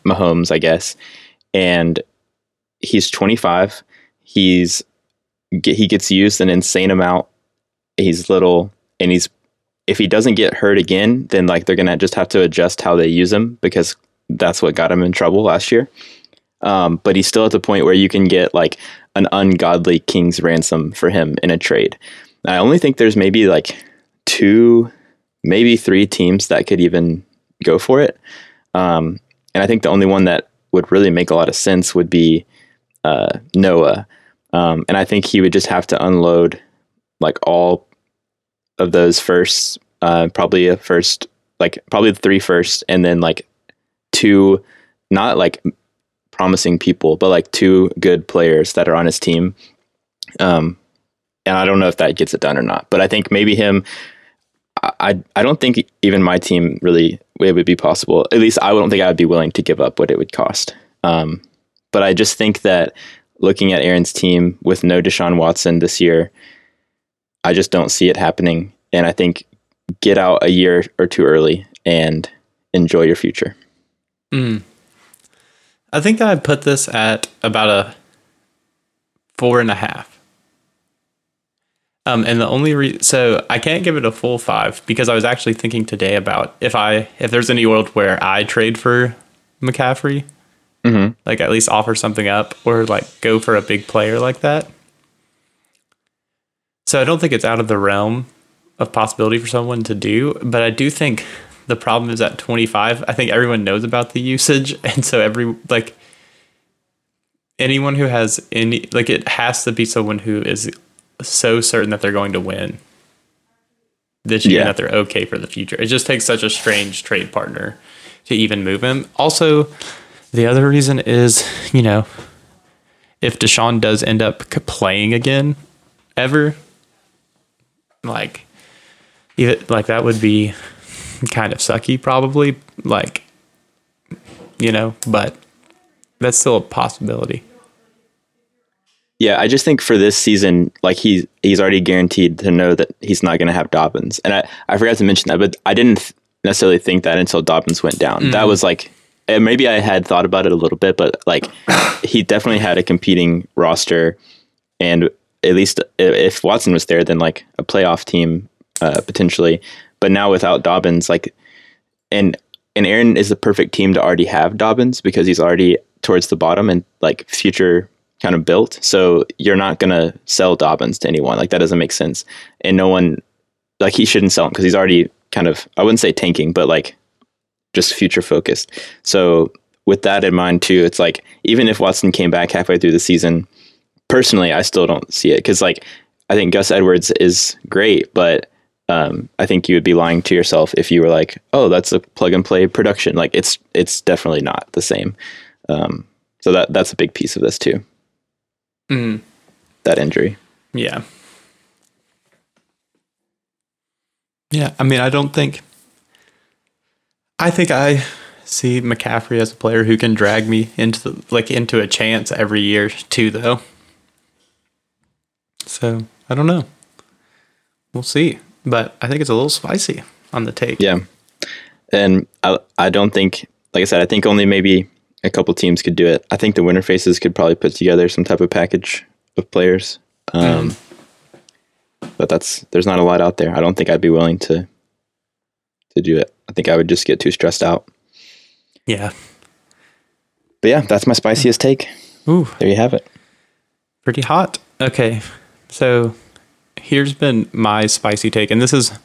Mahomes, I guess, and he's 25. He's he gets used an insane amount. He's little, and he's if he doesn't get hurt again, then like they're gonna just have to adjust how they use him because that's what got him in trouble last year. Um, but he's still at the point where you can get like an ungodly king's ransom for him in a trade. I only think there's maybe like two, maybe three teams that could even go for it. Um, and I think the only one that would really make a lot of sense would be uh, Noah. Um, and I think he would just have to unload like all of those first, uh, probably a first, like probably the three first, and then like two, not like promising people, but like two good players that are on his team. Um, and I don't know if that gets it done or not, but I think maybe him. I I don't think even my team really it would be possible. At least I don't think I would be willing to give up what it would cost. Um, but I just think that looking at Aaron's team with no Deshaun Watson this year, I just don't see it happening. And I think get out a year or two early and enjoy your future. Mm. I think I'd put this at about a four and a half. Um, and the only re- so I can't give it a full five because I was actually thinking today about if I if there's any world where I trade for McCaffrey, Mm-hmm. like at least offer something up or like go for a big player like that. So I don't think it's out of the realm of possibility for someone to do, but I do think the problem is at 25. I think everyone knows about the usage, and so every like anyone who has any like it has to be someone who is so certain that they're going to win this year Yeah. that they're okay for the future. It just takes such a strange trade partner to even move him. Also, the other reason is, you know, if Deshaun does end up playing again, ever, like, even like that would be kind of sucky, probably. Like, you know, but that's still a possibility. Yeah, I just think for this season, like he's he's already guaranteed to know that he's not going to have Dobbins, and I, I forgot to mention that, but I didn't necessarily think that until Dobbins went down. That mm-hmm. was like and maybe I had thought about it a little bit, but like he definitely had a competing roster, and at least if Watson was there, then like a playoff team uh, potentially. But now without Dobbins, like and and Aaron is the perfect team to already have Dobbins because he's already towards the bottom and like future kind of built. So you're not gonna sell Dobbins to anyone. Like that doesn't make sense. And no one like he shouldn't sell him because he's already kind of I wouldn't say tanking, but like just future focused. So with that in mind too, it's like even if Watson came back halfway through the season, personally I still don't see it because like I think Gus Edwards is great, but um, I think you would be lying to yourself if you were like, "Oh, that's a plug and play production." Like it's it's definitely not the same. Um, so that that's a big piece of this too. Mm, That injury. yeah. Yeah, I mean, I don't think. I think I see McCaffrey as a player who can drag me into the, like into a chance every year too, though. So I don't know. We'll see, but I think it's a little spicy on the take. Yeah, and I I don't think, like I said, I think only maybe a couple teams could do it. I think the winter faces could probably put together some type of package of players. Um, But that's there's not a lot out there. I don't think I'd be willing to to do it. I think I would just get too stressed out. Yeah. But yeah, that's my spiciest take. Ooh. There you have it. pretty hot. Okay, so here's been my spicy take, and this is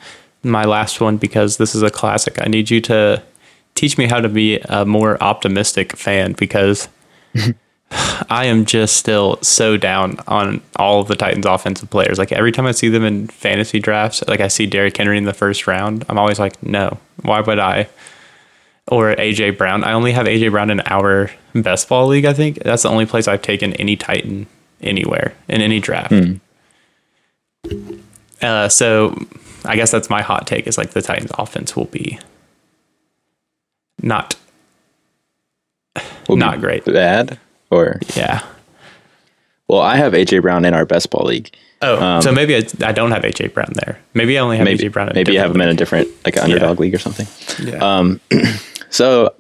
my last one because this is a classic. I need you to teach me how to be a more optimistic fan because I am just still so down on all of the Titans' offensive players. Like every time I see them in fantasy drafts, like I see Derrick Henry in the first round, I'm always like, no, why would I? Or AJ Brown. I only have AJ Brown in our best ball league. I think that's the only place I've taken any Titan anywhere in any draft. Hmm. Uh, so I guess that's my hot take is like the Titans offense will be not Will be Not great. Bad or yeah. well, I have AJ Brown in our best ball league. Oh, so maybe I, I don't have AJ Brown there. Maybe I only have Maybe AJ Brown. in maybe you have him in a different different like an underdog league or something. Yeah. Um, so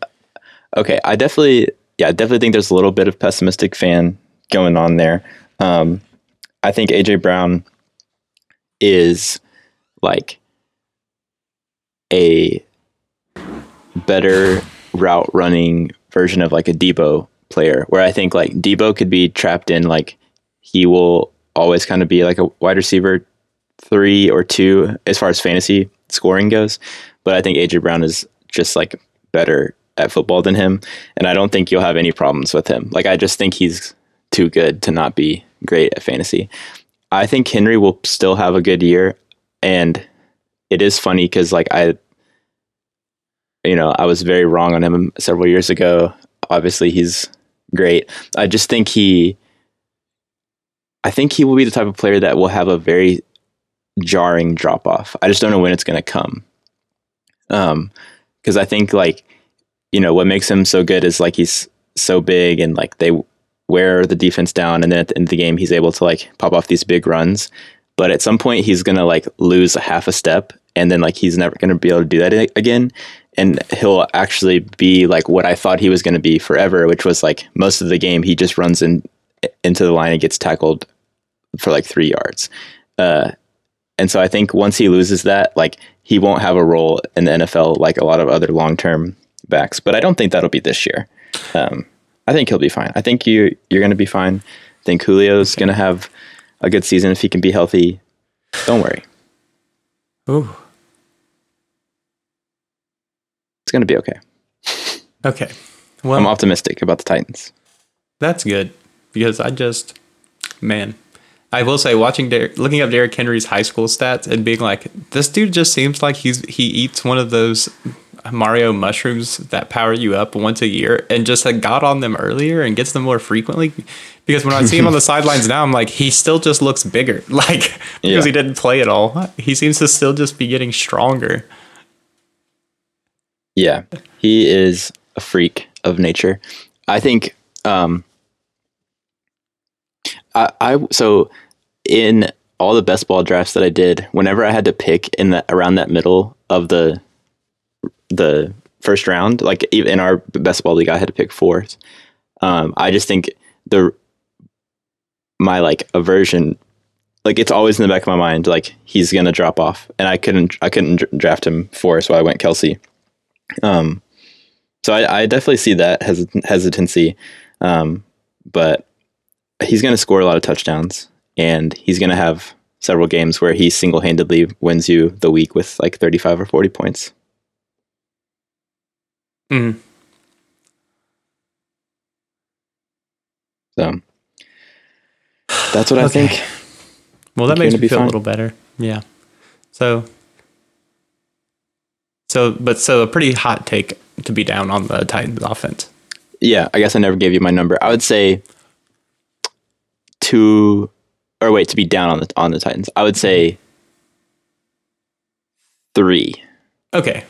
okay, I definitely yeah, I definitely think there's a little bit of pessimistic fan going on there. Um, I think AJ Brown is like a better route running version of like a Debo player, where I think like Debo could be trapped in like he will always kind of be like a wide receiver three or two as far as fantasy scoring goes. But I think AJ Brown is just like better at football than him. And I don't think you'll have any problems with him. Like I just think he's too good to not be great at fantasy. I think Henry will still have a good year. And it is funny because like I you know, I was very wrong on him several years ago. Obviously he's great. I just think he I think he will be the type of player that will have a very jarring drop off. I just don't know when it's going to come. Um, because I think like, you know, what makes him so good is like he's so big and like they wear the defense down, and then at the end of the game he's able to like pop off these big runs. But at some point he's gonna like lose a half a step, and then like he's never gonna be able to do that again. And he'll actually be like what I thought he was gonna be forever, which was like most of the game he just runs in into the line and gets tackled for like three yards. Uh, and so I think once he loses that, like he won't have a role in the NFL like a lot of other long term backs. But I don't think that'll be this year. Um, I think he'll be fine. I think you you're going to be fine. I think Julio's going to have a good season if he can be healthy. Don't worry, Ooh. it's going to be okay. Okay. Well, I'm optimistic about the Titans. That's good because I just, man, I will say watching Der- looking up Derrick Henry's high school stats and being like, this dude just seems like he's he eats one of those Mario mushrooms that power you up once a year and just like got on them earlier and gets them more frequently. Because when I see him on the sidelines now, I'm like, he still just looks bigger. Like because Yeah. he didn't play at all, he seems to still just be getting stronger. Yeah, he is a freak of nature. I think. Um, I, I so in all the best ball drafts that I did, whenever I had to pick in the around that middle of the the first round, like in our best ball league, I had to pick fourth. Um, I just think the my like aversion, like it's always in the back of my mind, like he's gonna drop off, and I couldn't I couldn't draft him four, so I went Kelce Um, so I, I definitely see that hesit- hesitancy, um, but he's to score a lot of touchdowns, and he's to have several games where he single handedly wins you the week with like 35 or 40 points. Mhm. So that's what I think. Well, that makes me be feel fine. a little better. Yeah. So, so, but so a pretty hot take to be down on the Titans offense. Yeah, I guess I never gave you my number. I would say two, or wait, to be down on the on the Titans. I would say three, Okay.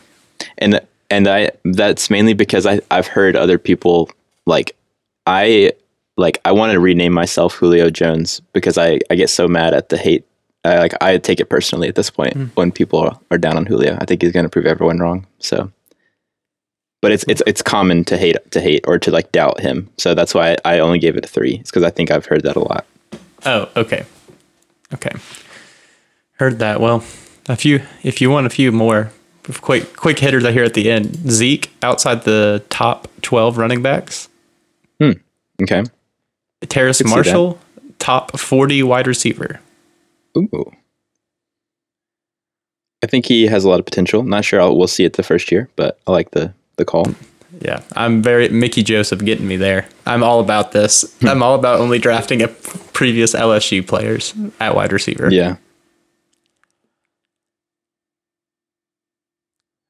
and and I that's mainly because I I've heard other people like I like I want to rename myself Julio Jones because I I get so mad at the hate. I like I take it personally at this point hmm. when people are down on Julio. I think he's going to prove everyone wrong. So. But it's it's it's common to hate to hate or to like doubt him, so that's why I only gave it a three. It's because I think I've heard that a lot. Oh, okay. Okay. Heard that. Well, a few, if you want a few more quick, quick hitters I hear at the end. Zeke outside the top 12 running backs. Okay. Terrace Could see that. Marshall, top 40 wide receiver. Ooh. I think he has a lot of potential. Not sure I'll, we'll see it the first year, but I like the the call. Yeah, I'm very Mickey Joseph getting me there. I'm all about this. Hmm. I'm all about only drafting a previous LSU players at wide receiver. Yeah.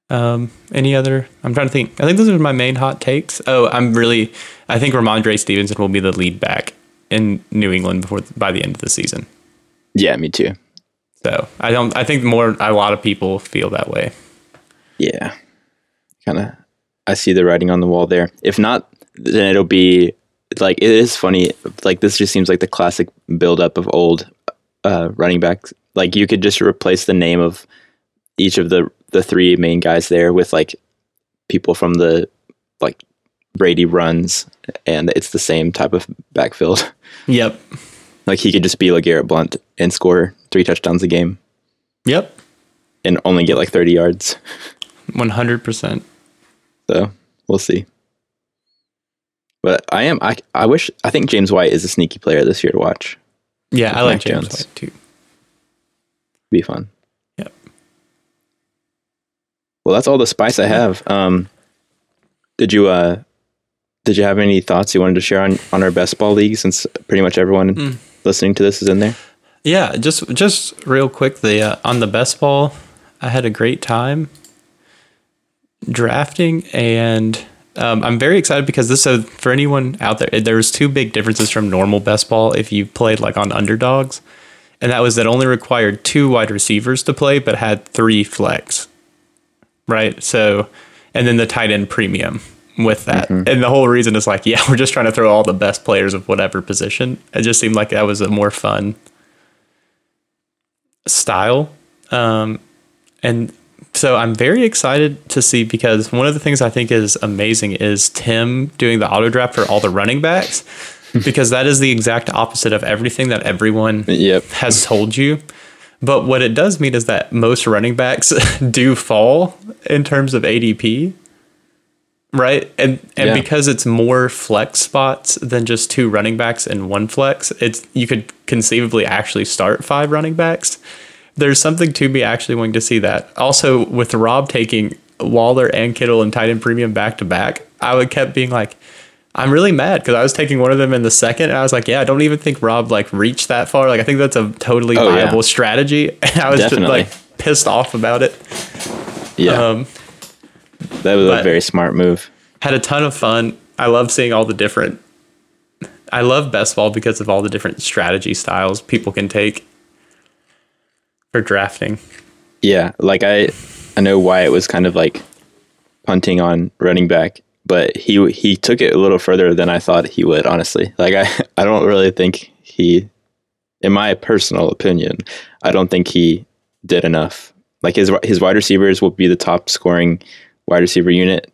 Um, any other? I'm trying to think. I think those are my main hot takes. Oh, I'm really. I think Rhamondre Stevenson will be the lead back in New England before by the end of the season. Yeah, me too. So I don't. I think more. A lot of people feel that way. Yeah. Kind of I see the writing on the wall there. If not, then it'll be like it is funny. Like this just seems like the classic buildup of old uh, running backs. Like you could just replace the name of each of the the three main guys there with like people from the like Brady runs, and it's the same type of backfield. Yep. Like he could just be like Garrett Blount and score three touchdowns a game Yep. and only get like thirty yards. One hundred percent. So we'll see. But I am I I wish I think James White is a sneaky player this year to watch. Yeah, I like James Jones. White too. Be fun. Well, that's all the spice I have. Um, did you uh, did you have any thoughts you wanted to share on on our best ball league since pretty much everyone Mm. listening to this is in there? Yeah, just just real quick, the uh, on the best ball, I had a great time drafting, and um, I'm very excited because this. So for anyone out there, there's two big differences from normal best ball if you played like on underdogs, and that was that only required two wide receivers to play, but had three flex, right? So, and then the tight end premium with that, and the whole reason is like, yeah, we're just trying to throw all the best players of whatever position. It just seemed like that was a more fun style. Um, and so I'm very excited to see because one of the things I think is amazing is Tim doing the auto draft for all the running backs because that is the exact opposite of everything that everyone Yep. has told you. But what it does mean is that most running backs do fall in terms of ADP. Right? And and Yeah. because it's more flex spots than just two running backs and one flex, it's you could conceivably actually start five running backs. There's something to be actually wanting to see that. Also, with Rob taking Waller and Kittle and tight end premium back to back, I would kept being like, I'm really mad because I was taking one of them in the second, and I was like, yeah, I don't even think Rob like reached that far. Like, I think that's a totally Oh, yeah. viable strategy. And I was Definitely. just like pissed off about it. Yeah, Um, that was a very smart move. had a ton of fun. I love seeing all the different. I love best ball because of all the different strategy styles people can take for drafting. Yeah, like I, I know Wyatt was kind of like punting on running back, but he he took it a little further than I thought he would. Honestly, like I I don't really think he, in my personal opinion, I don't think he did enough. Like his his wide receivers will be the top scoring wide receiver unit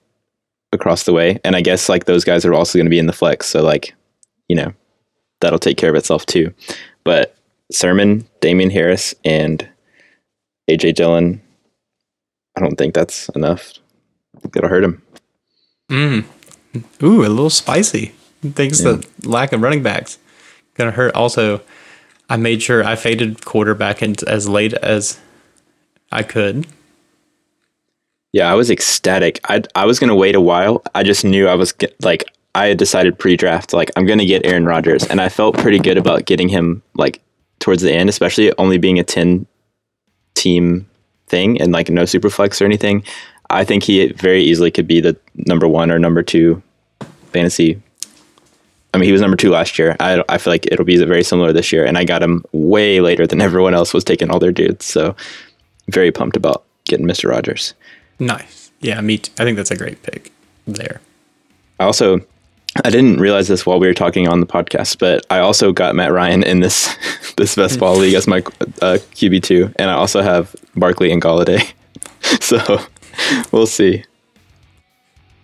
across the way, and I guess like those guys are also going to be in the flex. So like, you know, that'll take care of itself too. But Sermon, Damien Harris, and AJ Dillon, I don't think that's enough. It'll hurt him. Mm. Ooh, a little spicy. Thanks to the lack of running backs. Gonna hurt. Also, I made sure I faded quarterback in as late as I could. Yeah, I was ecstatic. I I was gonna wait a while. I just knew I was get, like I had decided pre-draft like I'm gonna get Aaron Rodgers, and I felt pretty good about getting him like towards the end, especially only being a ten team thing and like no super flex or anything. I think he very easily could be the number one or number two fantasy. I mean, he was number two last year. I I feel like it'll be very similar this year, and I got him way later than everyone else was taking all their dudes. So very pumped about getting Mr. Rogers. Nice. Yeah, me. Too. I think that's a great pick there. I also I didn't realize this while we were talking on the podcast, but I also got Matt Ryan in this this best ball league as my uh, QB two, and I also have Barkley and Golladay. so we'll see.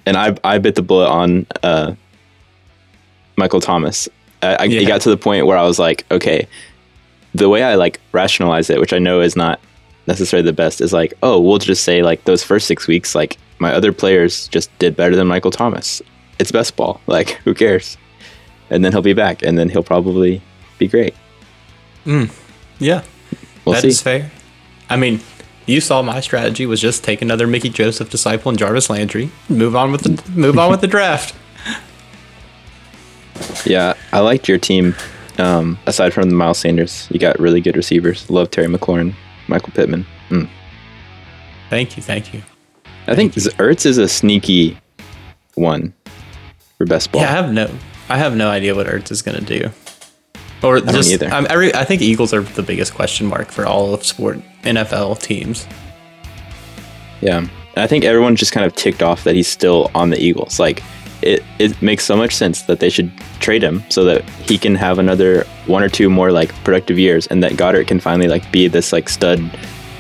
And I I bit the bullet on uh, Michael Thomas. I, I Yeah. it got to the point where I was like, okay, the way I like rationalize it, which I know is not necessarily the best, is like, oh, we'll just say like those first six weeks, like my other players just did better than Michael Thomas. It's best ball. Like, who cares? And then he'll be back, and then he'll probably be great. Yeah, We'll that is fair. I mean, you saw my strategy was just take another Mickey Joseph disciple and Jarvis Landry, move on with the move on with the draft. Yeah, I liked your team. Um, aside from the Miles Sanders, you got really good receivers. Love Terry McLaurin, Michael Pittman. Mm. Thank you, thank you. I think Ertz is a sneaky one for best ball. Yeah, I have no, I have no idea what Ertz is going to do. Or don't just, either. Um, I'm, I, I think Eagles are the biggest question mark for all of sport NFL teams. Yeah. And I think everyone's just kind of ticked off that he's still on the Eagles. Like it, it makes so much sense that they should trade him so that he can have another one or two more like productive years and that Goedert can finally like be this like stud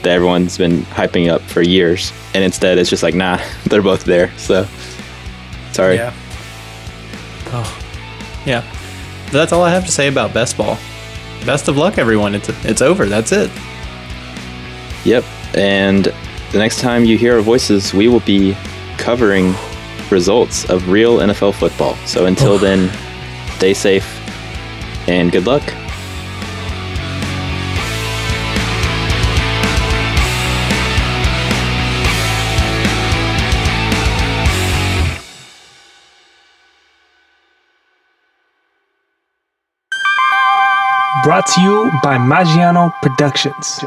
that everyone's been hyping up for years. And instead it's just like, nah, they're both there. So sorry. Yeah. Oh, yeah. That's all I have to say about best ball. Best of luck, everyone. It's it's over. That's it. Yep. And the next time you hear our voices, we will be covering results of real NFL football. So until oh. then, stay safe and good luck. Brought to you by Magiano Productions.